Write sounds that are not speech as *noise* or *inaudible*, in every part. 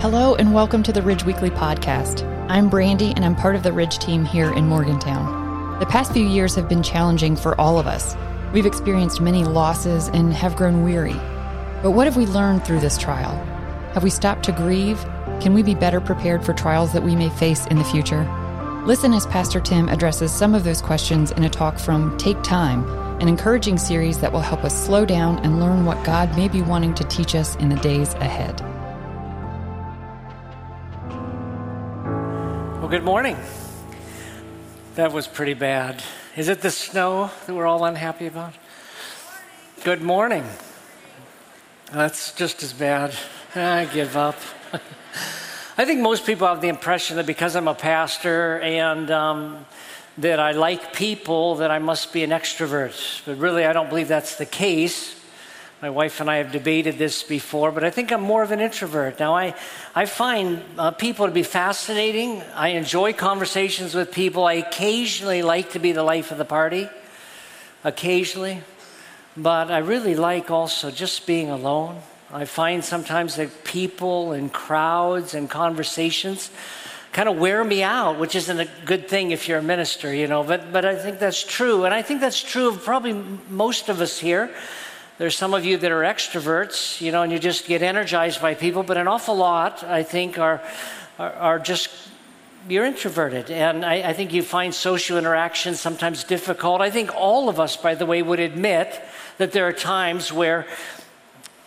Hello, and welcome to the Ridge Weekly Podcast. I'm Brandy, and I'm part of the Ridge team here in Morgantown. The past few years have been challenging for all of us. We've experienced many losses and have grown weary. But what have we learned through this trial? Have we stopped to grieve? Can we be better prepared for trials that we may face in the future? Listen as Pastor Tim addresses some of those questions in a talk from Take Time, an encouraging series that will help us slow down and learn what God may be wanting to teach us in the days ahead. Well, good morning. That was pretty bad. Is it the snow that we're all unhappy about? Good morning. That's just as bad. I give up. *laughs* I think most people have the impression that because I'm a pastor and um, that I like people, that I must be an extrovert. But really, I don't believe that's the case. My wife and I have debated this before, but I think I'm more of an introvert. Now, I, I find uh, people to be fascinating. I enjoy conversations with people. I occasionally like to be the life of the party, occasionally. But I really like also just being alone. I find sometimes that people and crowds and conversations kind of wear me out, which isn't a good thing if you're a minister, you know. But, but I think that's true. And I think that's true of probably most of us here. There's some of you that are extroverts, you know, and you just get energized by people, but an awful lot, I think, are, are, are just, you're introverted. And I, I think you find social interaction sometimes difficult. I think all of us, by the way, would admit that there are times where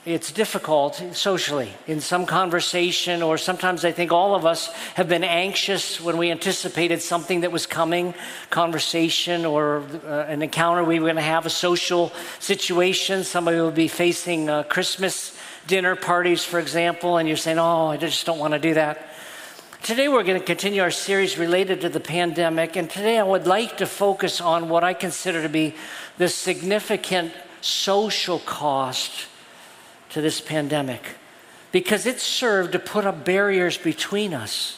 it's difficult socially in some conversation, or sometimes I think all of us have been anxious when we anticipated something that was coming conversation or uh, an encounter we were going to have, a social situation. Somebody will be facing uh, Christmas dinner parties, for example, and you're saying, Oh, I just don't want to do that. Today, we're going to continue our series related to the pandemic, and today I would like to focus on what I consider to be the significant social cost to this pandemic because it served to put up barriers between us.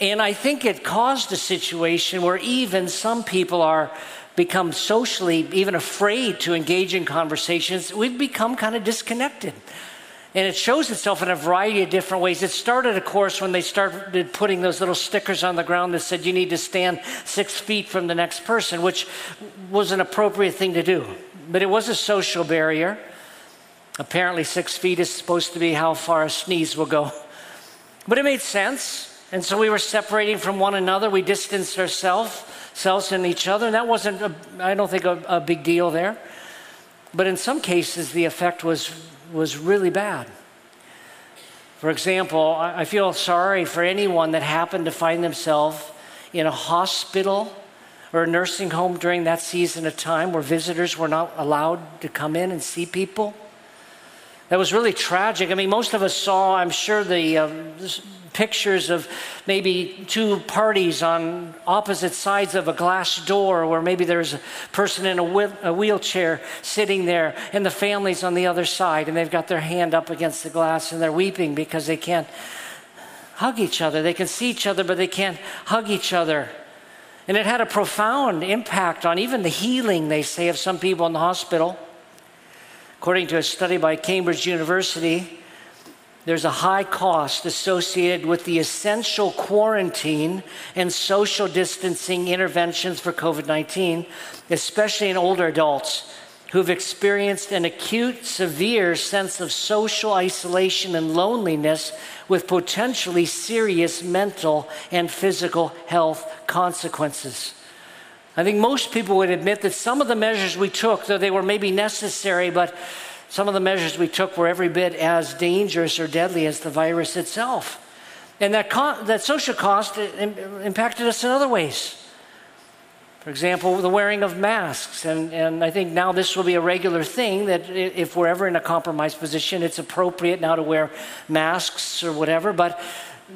And I think it caused a situation where even some people are become socially even afraid to engage in conversations. We've become kind of disconnected. And it shows itself in a variety of different ways. It started, of course, when they started putting those little stickers on the ground that said you need to stand six feet from the next person, which was an appropriate thing to do. But it was a social barrier. Apparently, six feet is supposed to be how far a sneeze will go. But it made sense. And so we were separating from one another. We distanced ourselves selves and each other. And that wasn't, I don't think, a, a big deal there. But in some cases, the effect was, was really bad. For example, I feel sorry for anyone that happened to find themselves in a hospital or a nursing home during that season of time where visitors were not allowed to come in and see people that was really tragic. I mean, most of us saw, I'm sure, the um, pictures of maybe two parties on opposite sides of a glass door where maybe there's a person in a, a wheelchair sitting there and the family's on the other side and they've got their hand up against the glass and they're weeping because they can't hug each other. They can see each other, but they can't hug each other. And it had a profound impact on even the healing, they say, of some people in the hospital. According to a study by Cambridge University, there's a high cost associated with the essential quarantine and social distancing interventions for COVID 19, especially in older adults who've experienced an acute, severe sense of social isolation and loneliness with potentially serious mental and physical health consequences. I think most people would admit that some of the measures we took, though they were maybe necessary, but some of the measures we took were every bit as dangerous or deadly as the virus itself. And that, co- that social cost impacted us in other ways. For example, the wearing of masks. And, and I think now this will be a regular thing that if we're ever in a compromised position, it's appropriate now to wear masks or whatever. But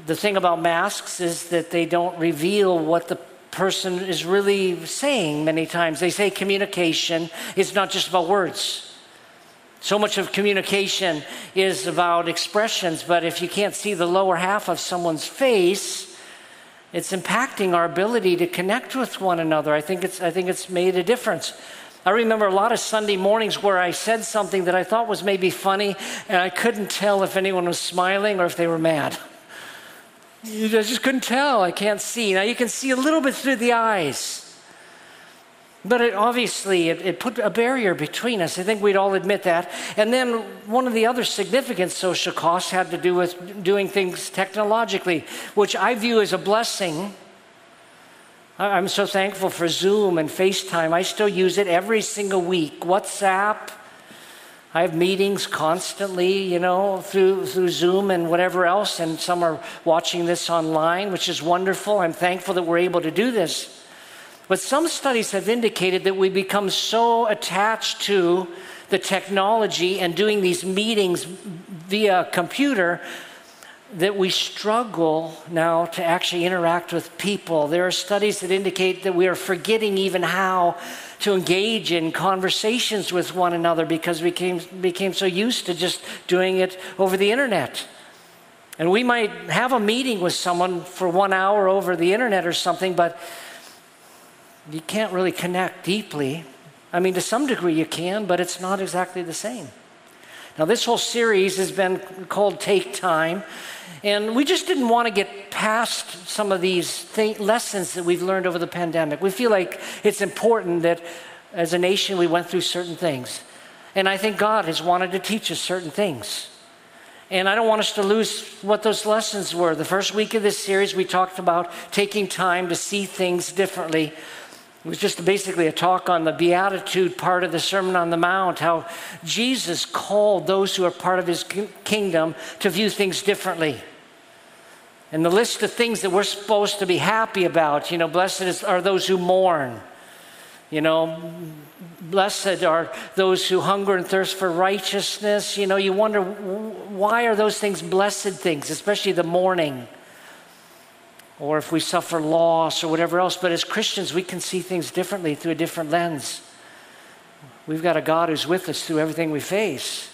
the thing about masks is that they don't reveal what the person is really saying many times. They say communication is not just about words. So much of communication is about expressions, but if you can't see the lower half of someone's face, it's impacting our ability to connect with one another. I think it's, I think it's made a difference. I remember a lot of Sunday mornings where I said something that I thought was maybe funny, and I couldn't tell if anyone was smiling or if they were mad. *laughs* I just couldn't tell. I can't see. Now you can see a little bit through the eyes. But it obviously it, it, put a barrier between us. I think we'd all admit that. And then one of the other significant social costs had to do with doing things technologically, which I view as a blessing. I'm so thankful for Zoom and FaceTime. I still use it every single week. WhatsApp. I have meetings constantly, you know, through, through Zoom and whatever else, and some are watching this online, which is wonderful. I'm thankful that we're able to do this. But some studies have indicated that we become so attached to the technology and doing these meetings via computer that we struggle now to actually interact with people. There are studies that indicate that we are forgetting even how to engage in conversations with one another because we became, became so used to just doing it over the internet. And we might have a meeting with someone for one hour over the internet or something, but you can't really connect deeply. I mean, to some degree you can, but it's not exactly the same. Now, this whole series has been called Take Time, and we just didn't want to get past some of these th- lessons that we've learned over the pandemic. We feel like it's important that as a nation we went through certain things. And I think God has wanted to teach us certain things. And I don't want us to lose what those lessons were. The first week of this series, we talked about taking time to see things differently it was just basically a talk on the Beatitude part of the Sermon on the Mount, how Jesus called those who are part of his kingdom to view things differently. And the list of things that we're supposed to be happy about, you know, blessed are those who mourn. You know, blessed are those who hunger and thirst for righteousness. You know, you wonder why are those things blessed things, especially the mourning or if we suffer loss or whatever else. But as Christians, we can see things differently through a different lens. We've got a God who's with us through everything we face.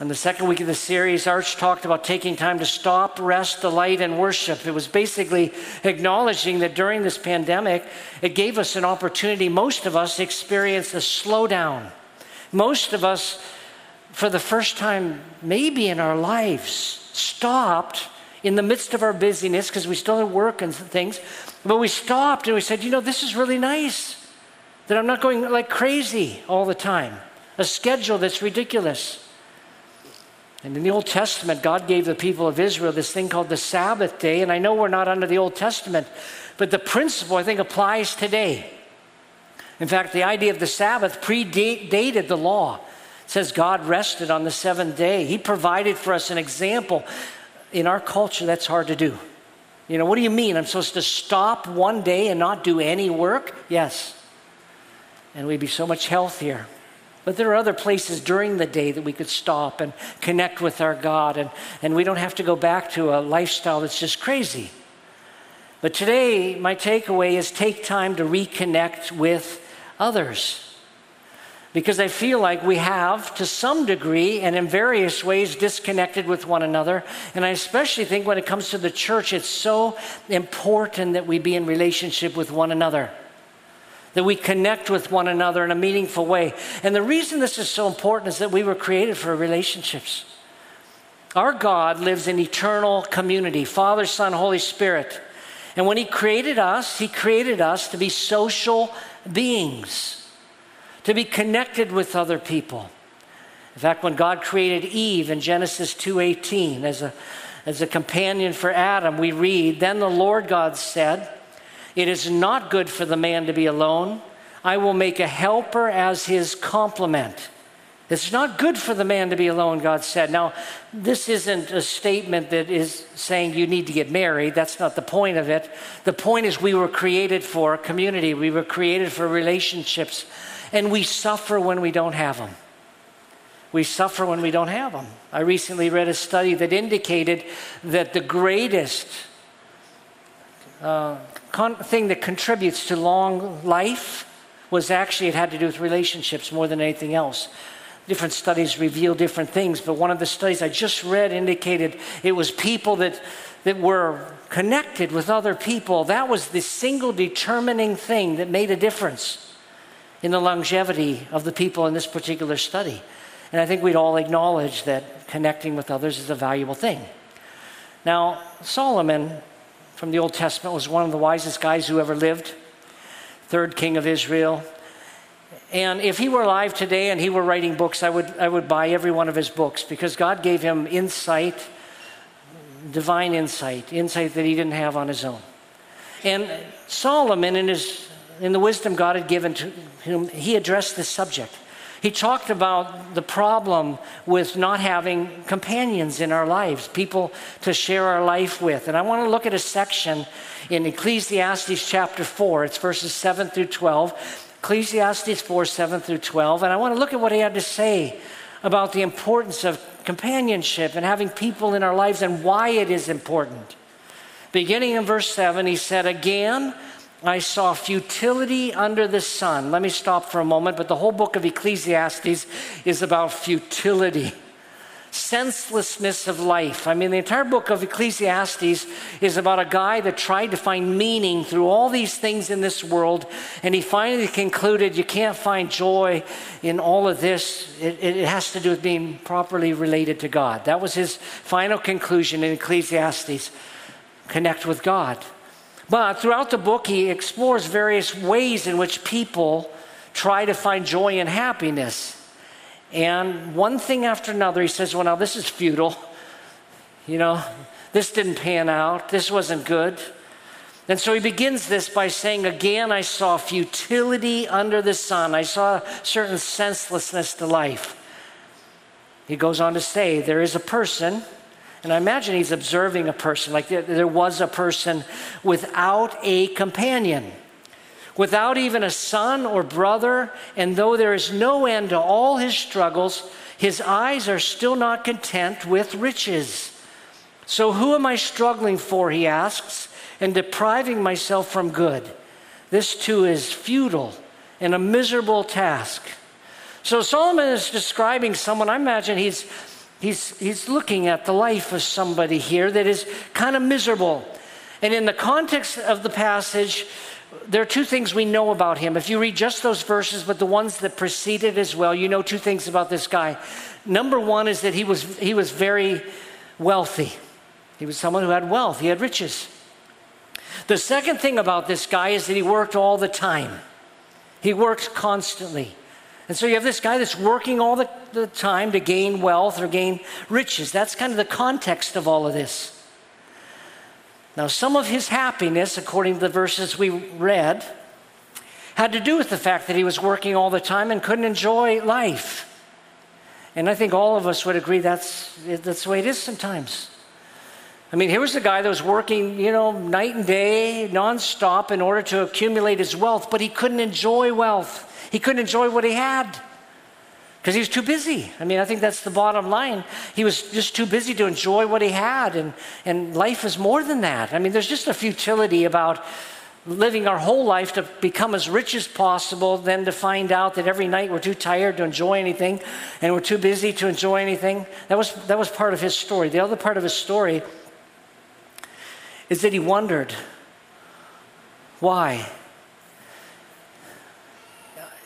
In the second week of the series, Arch talked about taking time to stop, rest, delight, and worship. It was basically acknowledging that during this pandemic, it gave us an opportunity. Most of us experienced a slowdown. Most of us, for the first time, maybe in our lives, stopped in the midst of our busyness, because we still had work and things, but we stopped and we said, you know, this is really nice that I'm not going like crazy all the time, a schedule that's ridiculous. And in the Old Testament, God gave the people of Israel this thing called the Sabbath day. And I know we're not under the Old Testament, but the principle I think applies today. In fact, the idea of the Sabbath predated the law. It says God rested on the seventh day. He provided for us an example in our culture, that's hard to do. You know, what do you mean? I'm supposed to stop one day and not do any work? Yes. And we'd be so much healthier. But there are other places during the day that we could stop and connect with our God, and, and we don't have to go back to a lifestyle that's just crazy. But today, my takeaway is take time to reconnect with others because I feel like we have, to some degree and in various ways, disconnected with one another. And I especially think when it comes to the church, it's so important that we be in relationship with one another, that we connect with one another in a meaningful way. And the reason this is so important is that we were created for relationships. Our God lives in eternal community Father, Son, Holy Spirit. And when He created us, He created us to be social beings to be connected with other people. In fact, when God created Eve in Genesis 2:18 as a, as a companion for Adam, we read, Then the Lord God said, It is not good for the man to be alone. I will make a helper as his complement. It's not good for the man to be alone, God said. Now, this isn't a statement that is saying you need to get married. That's not the point of it. The point is we were created for community, we were created for relationships and we suffer when we don't have them. We suffer when we don't have them. I recently read a study that indicated that the greatest uh, con- thing that contributes to long life was actually it had to do with relationships more than anything else. Different studies reveal different things, but one of the studies I just read indicated it was people that, that were connected with other people. That was the single determining thing that made a difference in the longevity of the people in this particular study. And I think we'd all acknowledge that connecting with others is a valuable thing. Now, Solomon from the Old Testament was one of the wisest guys who ever lived, third king of Israel. And if he were alive today and he were writing books, I would, I would buy every one of his books because God gave him insight, divine insight, insight that he didn't have on his own. And Solomon, in, his, in the wisdom God had given to him, he addressed this subject. He talked about the problem with not having companions in our lives, people to share our life with. And I want to look at a section in Ecclesiastes chapter 4. It's verses 7 through 12. Ecclesiastes 4, 7 through 12. And I want to look at what he had to say about the importance of companionship and having people in our lives and why it is important. Beginning in verse 7, he said, Again, I saw futility under the sun. Let me stop for a moment, but the whole book of Ecclesiastes is about futility, senselessness of life. I mean, the entire book of Ecclesiastes is about a guy that tried to find meaning through all these things in this world, and he finally concluded you can't find joy in all of this. It, it has to do with being properly related to God. That was his final conclusion in Ecclesiastes connect with God. But throughout the book, he explores various ways in which people try to find joy and happiness. And one thing after another, he says, Well, now this is futile. You know, this didn't pan out. This wasn't good. And so he begins this by saying, Again, I saw futility under the sun. I saw a certain senselessness to life. He goes on to say, There is a person and I imagine he's observing a person, like there, there was a person without a companion, without even a son or brother, and though there is no end to all his struggles, his eyes are still not content with riches. So, who am I struggling for, he asks, and depriving myself from good? This too is futile and a miserable task. So, Solomon is describing someone, I imagine he's He's, he's looking at the life of somebody here that is kind of miserable. And in the context of the passage, there are two things we know about him. If you read just those verses, but the ones that preceded as well, you know two things about this guy. Number one is that he was, he was very wealthy, he was someone who had wealth, he had riches. The second thing about this guy is that he worked all the time, he worked constantly. And so you have this guy that's working all the, the time to gain wealth or gain riches. That's kind of the context of all of this. Now, some of his happiness, according to the verses we read, had to do with the fact that he was working all the time and couldn't enjoy life. And I think all of us would agree that's, that's the way it is sometimes. I mean, here was a guy that was working, you know, night and day, nonstop in order to accumulate his wealth, but he couldn't enjoy wealth. He couldn't enjoy what he had because he was too busy. I mean, I think that's the bottom line. He was just too busy to enjoy what he had, and, and life is more than that. I mean, there's just a futility about living our whole life to become as rich as possible, then to find out that every night we're too tired to enjoy anything and we're too busy to enjoy anything. That was, that was part of his story. The other part of his story is that he wondered why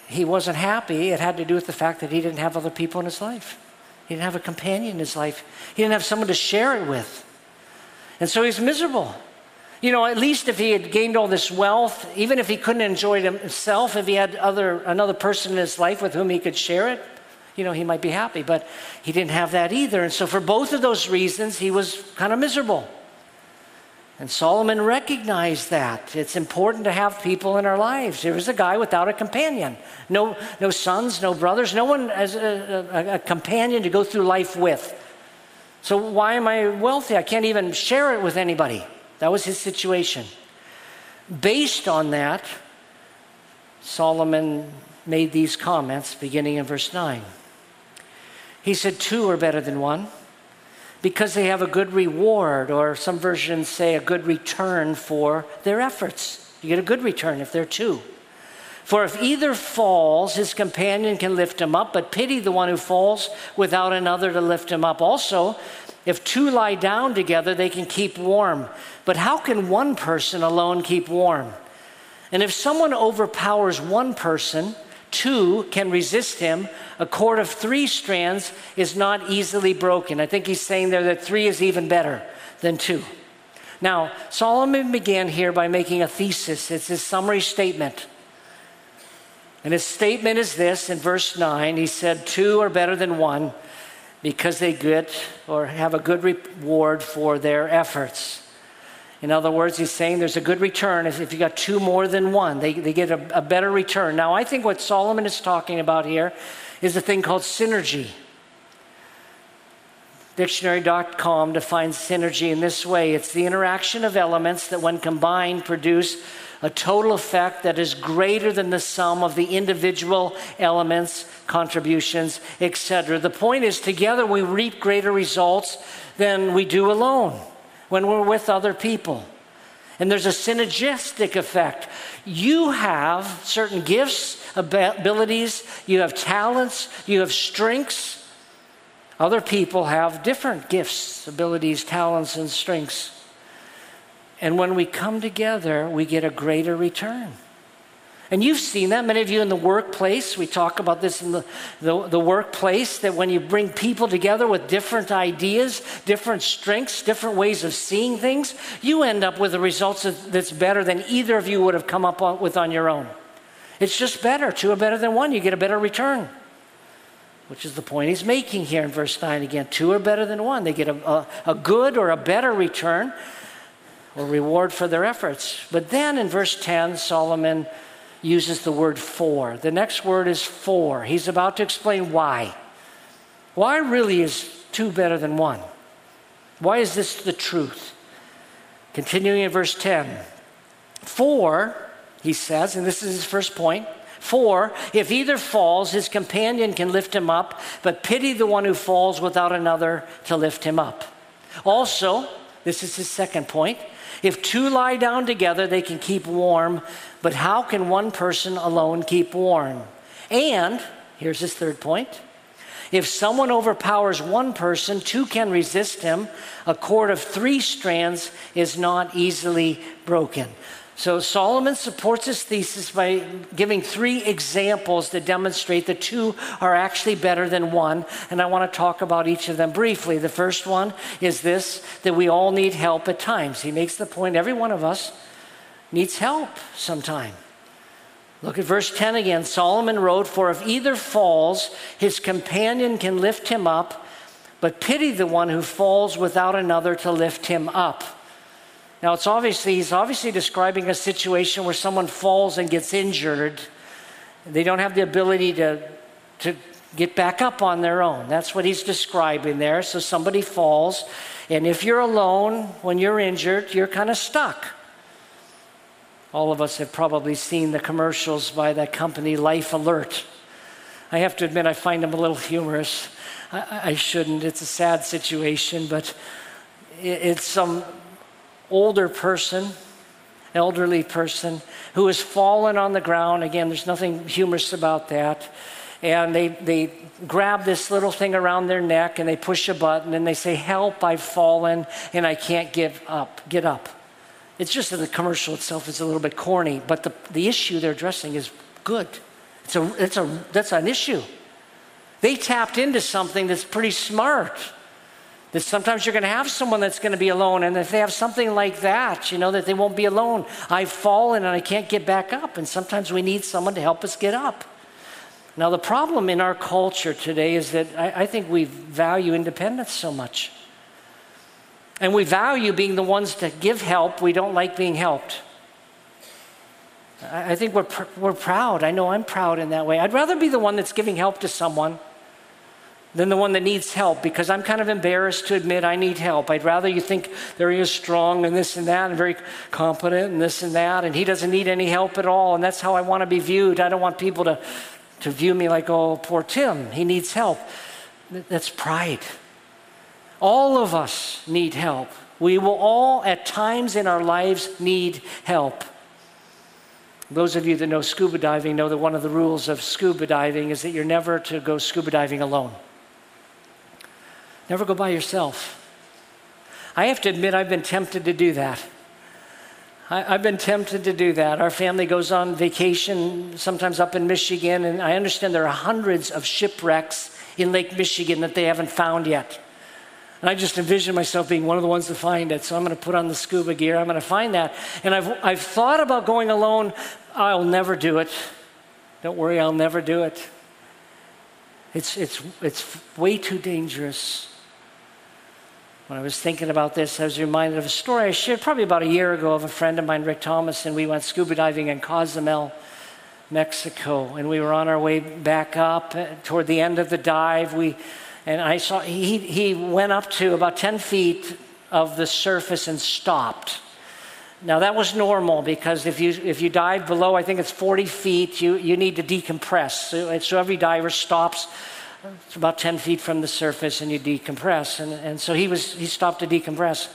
he wasn't happy, it had to do with the fact that he didn't have other people in his life. He didn't have a companion in his life. He didn't have someone to share it with. And so he's miserable. You know, at least if he had gained all this wealth, even if he couldn't enjoy it himself, if he had other, another person in his life with whom he could share it, you know, he might be happy. But he didn't have that either. And so for both of those reasons, he was kind of miserable. And Solomon recognized that. It's important to have people in our lives. There was a guy without a companion. No, no sons, no brothers, no one as a, a, a companion to go through life with. So why am I wealthy? I can't even share it with anybody. That was his situation. Based on that, Solomon made these comments beginning in verse 9. He said, Two are better than one because they have a good reward, or some versions say a good return for their efforts. You get a good return if they're two. For if either falls, his companion can lift him up, but pity the one who falls without another to lift him up. Also, if two lie down together, they can keep warm. But how can one person alone keep warm? And if someone overpowers one person, two can resist him. A cord of three strands is not easily broken. I think he's saying there that three is even better than two. Now, Solomon began here by making a thesis, it's his summary statement. And his statement is this in verse 9 he said, Two are better than one because they get or have a good reward for their efforts. In other words, he's saying there's a good return if, you got two more than one, they, they get a, a better return. Now, I think what Solomon is talking about here is a thing called synergy. Dictionary.com defines synergy in this way it's the interaction of elements that, when combined, produce a total effect that is greater than the sum of the individual elements, contributions, etc. The point is, together we reap greater results than we do alone when we're with other people. And there's a synergistic effect. You have certain gifts, abilities, you have talents, you have strengths. Other people have different gifts, abilities, talents, and strengths. And when we come together, we get a greater return. And you've seen that, many of you in the workplace. We talk about this in the, the, the, workplace that when you bring people together with different ideas, different strengths, different ways of seeing things, you end up with a result that's better than either of you would have come up with on your own. It's just better. Two are better than one. You get a better return, which is the point he's making here in verse 9 again. Two are better than one. They get a, a, a good or a better return or reward for their efforts. But then in verse 10, Solomon uses the word for. The next word is for. He's about to explain why. Why really is two better than one? Why is this the truth? Continuing in verse 10. For, he says, and this is his first point, for if either falls, his companion can lift him up, but pity the one who falls without another to lift him up. Also, this is his second point, if two lie down together, they can keep warm, but how can one person alone keep warm? And here's his third point if someone overpowers one person, two can resist him. A cord of three strands is not easily broken. So Solomon supports his thesis by giving three examples that demonstrate that two are actually better than one. And I want to talk about each of them briefly. The first one is this that we all need help at times. He makes the point every one of us needs help sometime. Look at verse 10 again. Solomon wrote, For if either falls, his companion can lift him up, but pity the one who falls without another to lift him up. Now, it's obviously, he's obviously describing a situation where someone falls and gets injured. They don't have the ability to, to get back up on their own. That's what he's describing there. So somebody falls, and if you're alone when you're injured, you're kind of stuck. All of us have probably seen the commercials by that company, Life Alert. I have to admit, I find them a little humorous. I, I shouldn't. It's a sad situation, but it's some older person, elderly person, who has fallen on the ground. Again, there's nothing humorous about that. And they, they grab this little thing around their neck and they push a button and they say, Help, I've fallen and I can't give up, get up. It's just that the commercial itself is a little bit corny, but the, the issue they're addressing is good. It's a, it's a, that's an issue. They tapped into something that's pretty smart. That sometimes you're going to have someone that's going to be alone, and if they have something like that, you know, that they won't be alone. I've fallen and I can't get back up, and sometimes we need someone to help us get up. Now, the problem in our culture today is that I, I think we value independence so much. And we value being the ones to give help, we don't like being helped. I, I think we're, pr- we're proud. I know I'm proud in that way. I'd rather be the one that's giving help to someone than the one that needs help because I'm kind of embarrassed to admit I need help. I'd rather you think they're is strong and this and that and very competent and this and that and he doesn't need any help at all and that's how I want to be viewed. I don't want people to, to view me like, oh, poor Tim, he needs help. That's pride. All of us need help. We will all, at times in our lives, need help. Those of you that know scuba diving know that one of the rules of scuba diving is that you're never to go scuba diving alone. Never go by yourself. I have to admit, I've been tempted to do that. I, have been tempted to do that. Our family goes on vacation, sometimes up in Michigan, and I understand there are hundreds of shipwrecks in Lake Michigan that they haven't found yet. And I just envision myself being one of the ones to find it. So I'm going to put on the scuba gear. I'm going to find that. And I've, I've thought about going alone. I'll never do it. Don't worry, I'll never do it. It's, it's, it's way too dangerous. When I was thinking about this, I was reminded of a story I shared probably about a year ago of a friend of mine, Rick Thomas, and we went scuba diving in Cozumel, Mexico. And we were on our way back up uh, toward the end of the dive. We, and I saw he, he went up to about 10 feet of the surface and stopped. Now, that was normal because if you, if you dive below, I think it's 40 feet, you, you need to decompress. So, so every diver stops it's about 10 feet from the surface and you decompress. And, and so he, was, he stopped to decompress.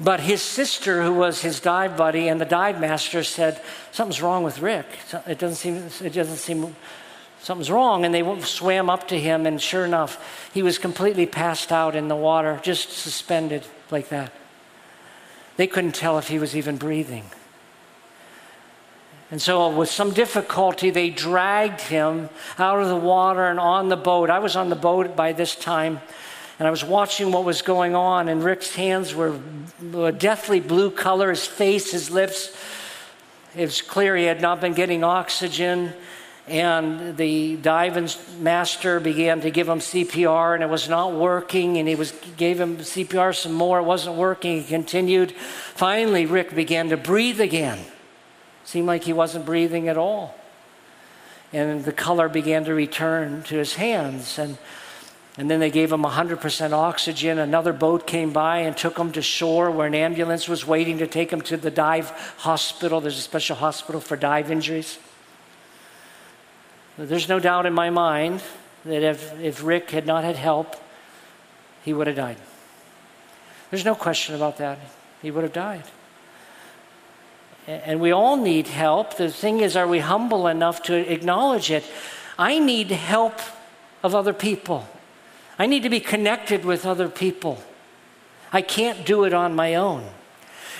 But his sister, who was his dive buddy and the dive master, said, Something's wrong with Rick. It doesn't seem, it doesn't seem something's wrong. And they swam up to him, and sure enough, he was completely passed out in the water, just suspended like that. They couldn't tell if he was even breathing. And so, with some difficulty, they dragged him out of the water and on the boat. I was on the boat by this time, and I was watching what was going on, and Rick's hands were a deathly blue color, his face, his lips. It was clear he had not been getting oxygen. And the diving master began to give him CPR, and it was not working. And he was gave him CPR some more. It wasn't working. He continued. Finally, Rick began to breathe again. Seemed like he wasn't breathing at all. And the color began to return to his hands. And, and then they gave him 100% oxygen. Another boat came by and took him to shore where an ambulance was waiting to take him to the dive hospital. There's a special hospital for dive injuries. There's no doubt in my mind that if, if Rick had not had help, he would have died. There's no question about that. He would have died. And we all need help. The thing is, are we humble enough to acknowledge it? I need help of other people. I need to be connected with other people. I can't do it on my own.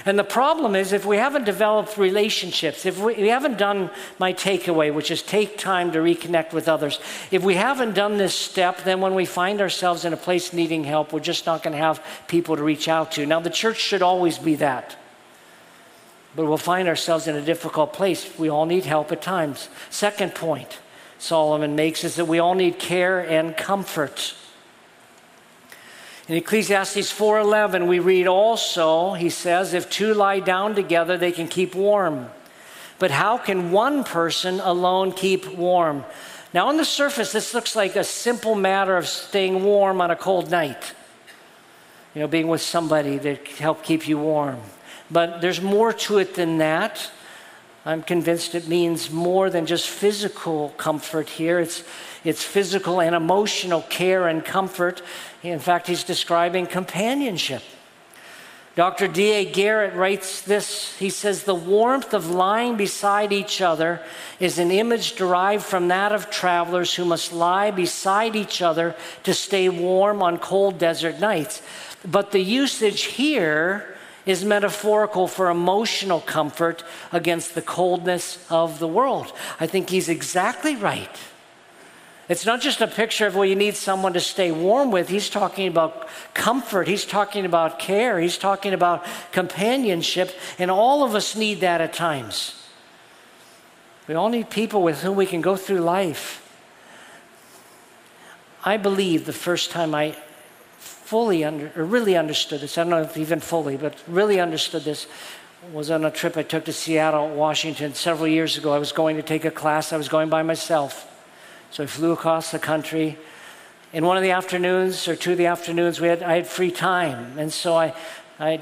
And the problem is, if we haven't developed relationships, if we, we, haven't done my takeaway, which is take time to reconnect with others, if we haven't done this step, then when we find ourselves in a place needing help, we're just not going to have people to reach out to. Now, the church should always be that. But we'll find ourselves in a difficult place. We all need help at times. Second point Solomon makes is that we all need care and comfort. In Ecclesiastes 4:11 we read also, he says, if two lie down together they can keep warm. But how can one person alone keep warm? Now on the surface this looks like a simple matter of staying warm on a cold night. You know, being with somebody to help keep you warm. But there's more to it than that. I'm convinced it means more than just physical comfort here. It's, it's physical and emotional care and comfort. In fact, he's describing companionship. Dr. D.A. Garrett writes this. He says, The warmth of lying beside each other is an image derived from that of travelers who must lie beside each other to stay warm on cold desert nights. But the usage here is metaphorical for emotional comfort against the coldness of the world. I think he's exactly right. It's not just a picture of, well, you need someone to stay warm with. He's talking about comfort. He's talking about care. He's talking about companionship. And all of us need that at times. We all need people with whom we can go through life. I believe the first time I fully under, or really understood this. I don't know if even fully, but really understood this was on a trip I took to Seattle, Washington, several years ago. I was going to take a class. I was going by myself. So I flew across the country. In one of the afternoons or two of the afternoons, we had, I had free time. And so I, I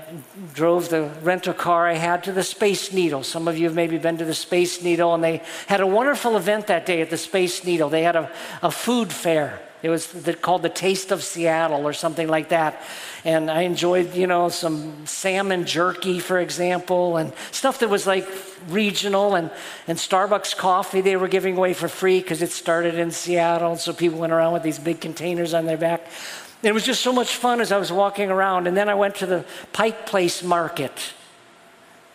drove the rental car I had to the Space Needle. Some of you have maybe been to the Space Needle, and they had a wonderful event that day at the Space Needle. They had a, a food fair. It was the, called the Taste of Seattle or something like that. And I enjoyed, you know, some salmon jerky, for example, and stuff that was like regional and, and Starbucks coffee they were giving away for free because it started in Seattle. So people went around with these big containers on their back. It was just so much fun as I was walking around. And then I went to the Pike Place Market.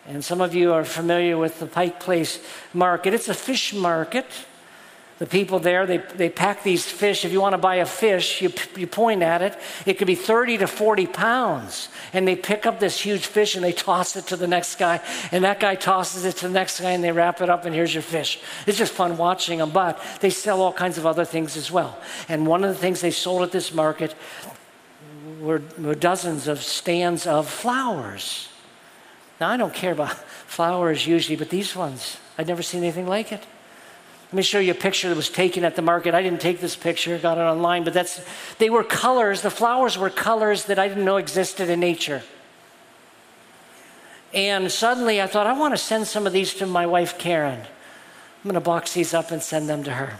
And some of you are familiar with the Pike Place market. It's a fish market. The people there, they, they pack these fish. If you want to buy a fish, you, you point at it. It could be 30 to 40 pounds. And they pick up this huge fish and they toss it to the next guy. And that guy tosses it to the next guy and they wrap it up and here's your fish. It's just fun watching them. But they sell all kinds of other things as well. And one of the things they sold at this market were, were dozens of stands of flowers. Now, I don't care about *laughs* flowers usually, but these ones, I'd never seen anything like it. Let me show you a picture that was taken at the market. I didn't take this picture, got it online, but that's they were colors, the flowers were colors that I didn't know existed in nature. And suddenly I thought, I want to send some of these to my wife Karen. I'm going to box these up and send them to her.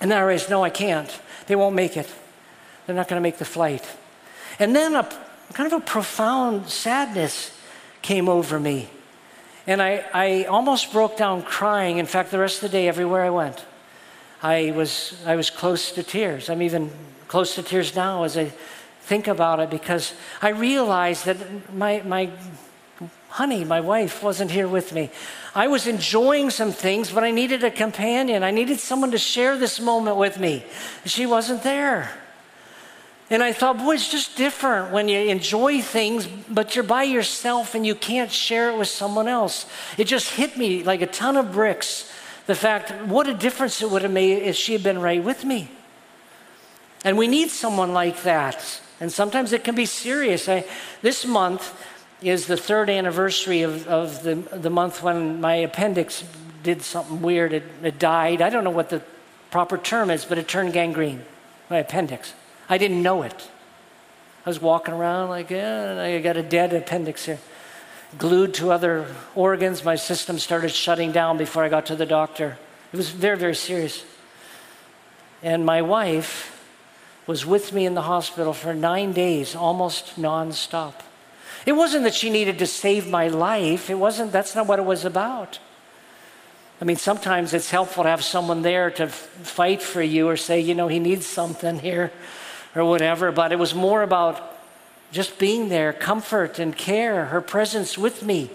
And then I realized, no, I can't. They won't make it. They're not going to make the flight. And then a kind of a profound sadness came over me. And I, I almost broke down crying. In fact, the rest of the day, everywhere I went, I was, I was close to tears. I'm even close to tears now as I think about it because I realized that my, my honey, my wife, wasn't here with me. I was enjoying some things, but I needed a companion. I needed someone to share this moment with me. She wasn't there. And I thought, boy, it's just different when you enjoy things, but you're by yourself and you can't share it with someone else. It just hit me like a ton of bricks. The fact, what a difference it would have made if she had been right with me. And we need someone like that. And sometimes it can be serious. I, this month is the third anniversary of, of the, the month when my appendix did something weird. It, it died. I don't know what the proper term is, but it turned gangrene, my appendix. I didn't know it. I was walking around like, yeah, I got a dead appendix here. Glued to other organs, my system started shutting down before I got to the doctor. It was very, very serious. And my wife was with me in the hospital for nine days, almost nonstop. It wasn't that she needed to save my life. It wasn't, that's not what it was about. I mean, sometimes it's helpful to have someone there to fight for you or say, you know, he needs something here or whatever, but it was more about just being there, comfort and care, her presence with me.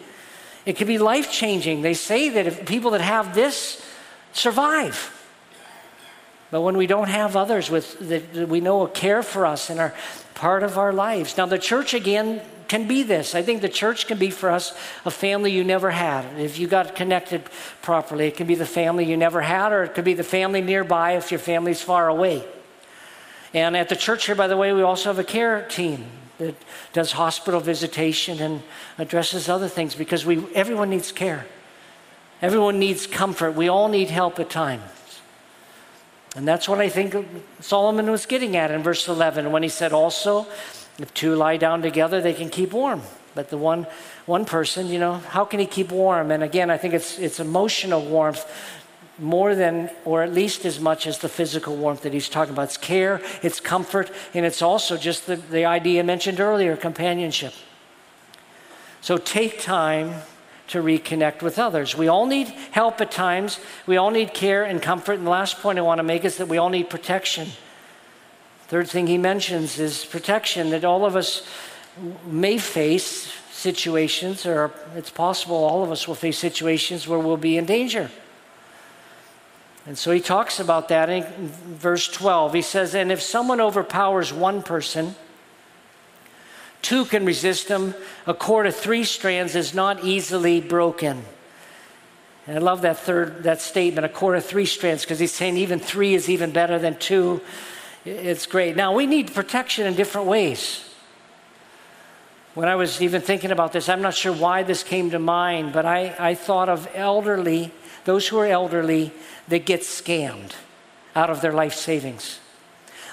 It could be life changing. They say that if people that have this survive. But when we don't have others with that we know care for us and are part of our lives. Now the church again can be this. I think the church can be for us a family you never had. If you got connected properly, it can be the family you never had, or it could be the family nearby if your family's far away. And at the church here, by the way, we also have a care team that does hospital visitation and addresses other things because we, everyone needs care. Everyone needs comfort. We all need help at times. And that's what I think Solomon was getting at in verse 11 when he said, Also, if two lie down together, they can keep warm. But the one, one person, you know, how can he keep warm? And again, I think it's, it's emotional warmth more than, or at least as much as the physical warmth that he's talking about. It's care, it's comfort, and it's also just the, the idea mentioned earlier companionship. So take time to reconnect with others. We all need help at times, we all need care and comfort. And the last point I want to make is that we all need protection. Third thing he mentions is protection, that all of us may face situations, or it's possible all of us will face situations where we'll be in danger. And so he talks about that in verse 12. He says, And if someone overpowers one person, two can resist him. A cord of three strands is not easily broken. And I love that third that statement, a cord of three strands, because he's saying even three is even better than two. It's great. Now we need protection in different ways. When I was even thinking about this, I'm not sure why this came to mind, but I, I thought of elderly, those who are elderly that get scammed out of their life savings.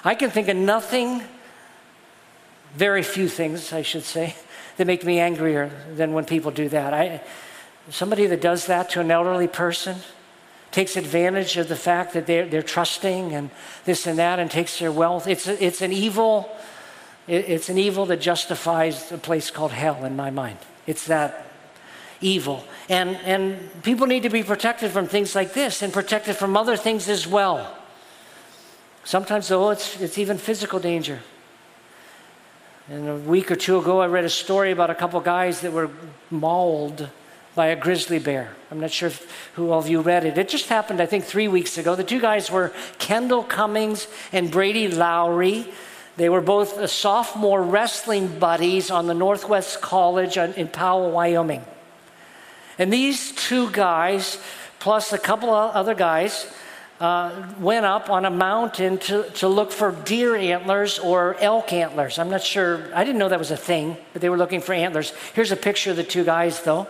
I can think of nothing, very few things, I should say, that make me angrier than when people do that. I, somebody that does that to an elderly person takes advantage of the fact that they're, they're trusting and this and that and takes their wealth. It's, it's an evil. It's an evil that justifies a place called hell in my mind. It's that evil. And, and people need to be protected from things like this and protected from other things as well. Sometimes, though, it's, it's even physical danger. And a week or two ago, I read a story about a couple guys that were mauled by a grizzly bear. I'm not sure if, who all of you read it. It just happened, I think, three weeks ago. The two guys were Kendall Cummings and Brady Lowry. They were both sophomore wrestling buddies on the Northwest College in Powell, Wyoming. And these two guys, plus a couple of other guys, uh, went up on a mountain to, to look for deer antlers or elk antlers. I'm not sure, I didn't know that was a thing, but they were looking for antlers. Here's a picture of the two guys, though.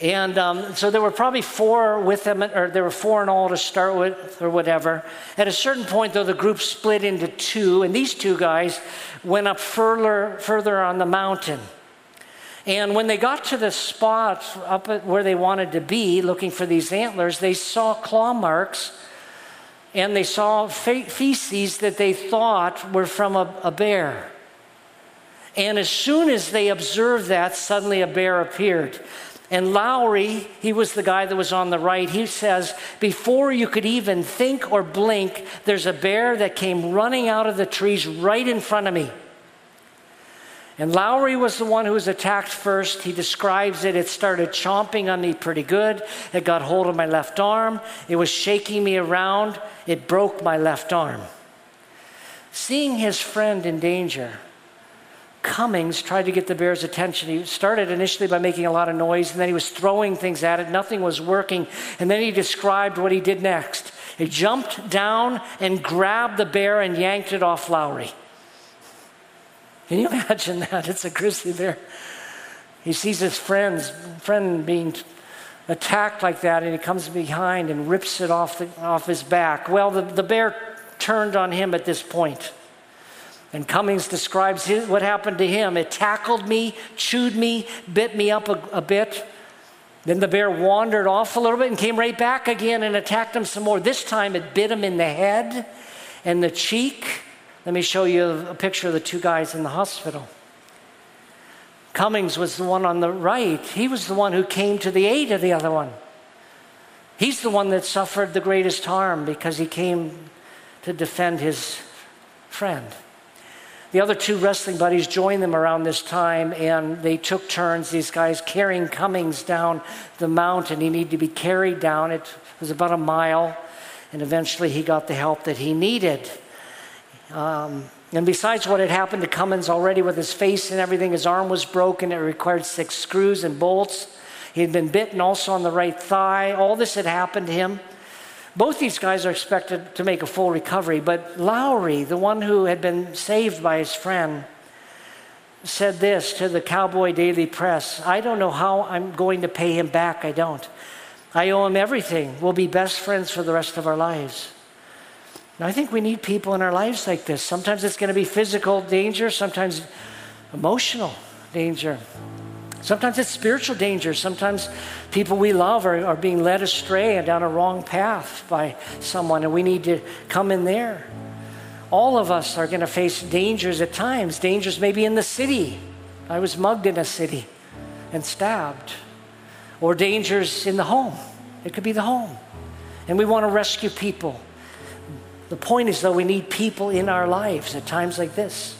And um, so there were probably four with them, or there were four in all to start with, or whatever. At a certain point, though, the group split into two, and these two guys went up further, further on the mountain. And when they got to the spot up where they wanted to be, looking for these antlers, they saw claw marks and they saw feces that they thought were from a, a bear. And as soon as they observed that, suddenly a bear appeared. And Lowry, he was the guy that was on the right, he says, Before you could even think or blink, there's a bear that came running out of the trees right in front of me. And Lowry was the one who was attacked first. He describes it. It started chomping on me pretty good. It got hold of my left arm. It was shaking me around. It broke my left arm. Seeing his friend in danger, Cummings tried to get the bear's attention. He started initially by making a lot of noise, and then he was throwing things at it. Nothing was working. And then he described what he did next. He jumped down and grabbed the bear and yanked it off Lowry. Can you *laughs* imagine that? It's a grizzly bear. He sees his friend's friend being attacked like that, and he comes behind and rips it off, the, off his back. Well, the, the bear turned on him at this point. And Cummings describes his, what happened to him. It tackled me, chewed me, bit me up a, a bit. Then the bear wandered off a little bit and came right back again and attacked him some more. This time it bit him in the head and the cheek let me show you a picture of the two guys in the hospital. Cummings was the one on the right. He was the one who came to the aid of the other one. He's the one that suffered the greatest harm because he came to defend his friend. The other two wrestling buddies joined them around this time, and they took turns, these guys carrying Cummings down the mountain. He needed to be carried down. It was about a mile, and eventually he got the help that he needed. Um, and besides what had happened to Cummings already with his face and everything, his arm was broken. It required six screws and bolts. He had been bitten also on the right thigh. All this had happened to him. Both these guys are expected to make a full recovery, but Lowry, the one who had been saved by his friend, said this to the Cowboy Daily Press I don't know how I'm going to pay him back. I don't. I owe him everything. We'll be best friends for the rest of our lives. And I think we need people in our lives like this. Sometimes it's going to be physical danger, sometimes emotional danger. Sometimes it's spiritual danger. Sometimes people we love are, are being led astray and down a wrong path by someone, and we need to come in there. All of us are going to face dangers at times. Dangers maybe in the city. I was mugged in a city and stabbed. Or dangers in the home. It could be the home. And we want to rescue people. The point is, though, we need people in our lives at times like this.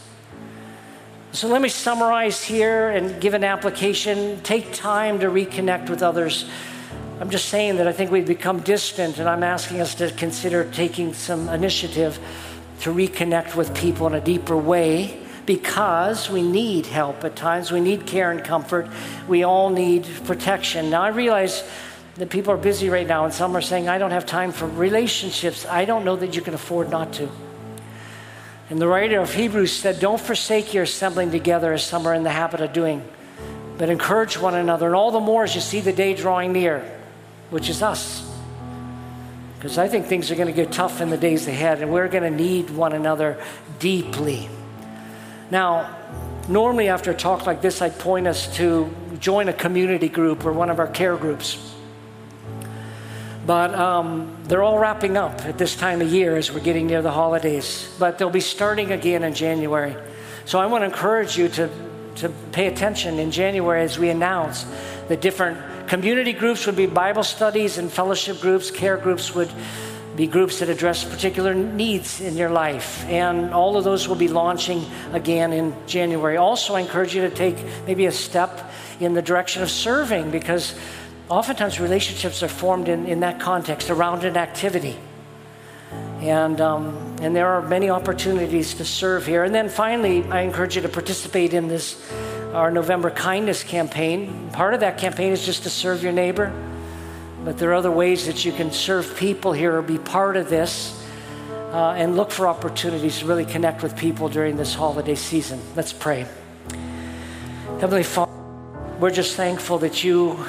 So let me summarize here and give an application. Take time to reconnect with others. I'm just saying that I think we've become distant, and I'm asking us to consider taking some initiative to reconnect with people in a deeper way because we need help at times. We need care and comfort. We all need protection. Now, I realize that people are busy right now, and some are saying, I don't have time for relationships. I don't know that you can afford not to. And the writer of Hebrews said, Don't forsake your assembling together as some are in the habit of doing, but encourage one another, and all the more as you see the day drawing near, which is us. Because I think things are going to get tough in the days ahead, and we're going to need one another deeply. Now, normally after a talk like this, I'd point us to join a community group or one of our care groups. But um, they're all wrapping up at this time of year as we're getting near the holidays. But they'll be starting again in January. So I want to encourage you to, to pay attention in January as we announce the different community groups would be Bible studies and fellowship groups, care groups would be groups that address particular needs in your life. And all of those will be launching again in January. Also, I encourage you to take maybe a step in the direction of serving because oftentimes relationships are formed in, in that context around an activity. And, um, and there are many opportunities to serve here. And then finally, I encourage you to participate in this, our November kindness campaign. Part of that campaign is just to serve your neighbor, but there are other ways that you can serve people here or be part of this. Uh, and look for opportunities to really connect with people during this holiday season. Let's pray. Heavenly Father, we're just thankful that you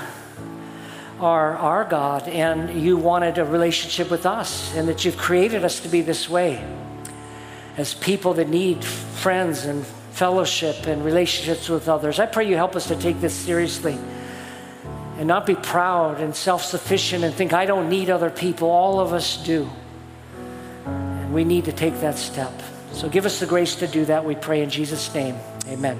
are our God and you wanted a relationship with us and that you've created us to be this way as people that need friends and fellowship and relationships with others. I pray you help us to take this seriously and not be proud and self sufficient and think, I don't need other people. All of us do. And we need to take that step. So give us the grace to do that, we pray in Jesus' name. Amen.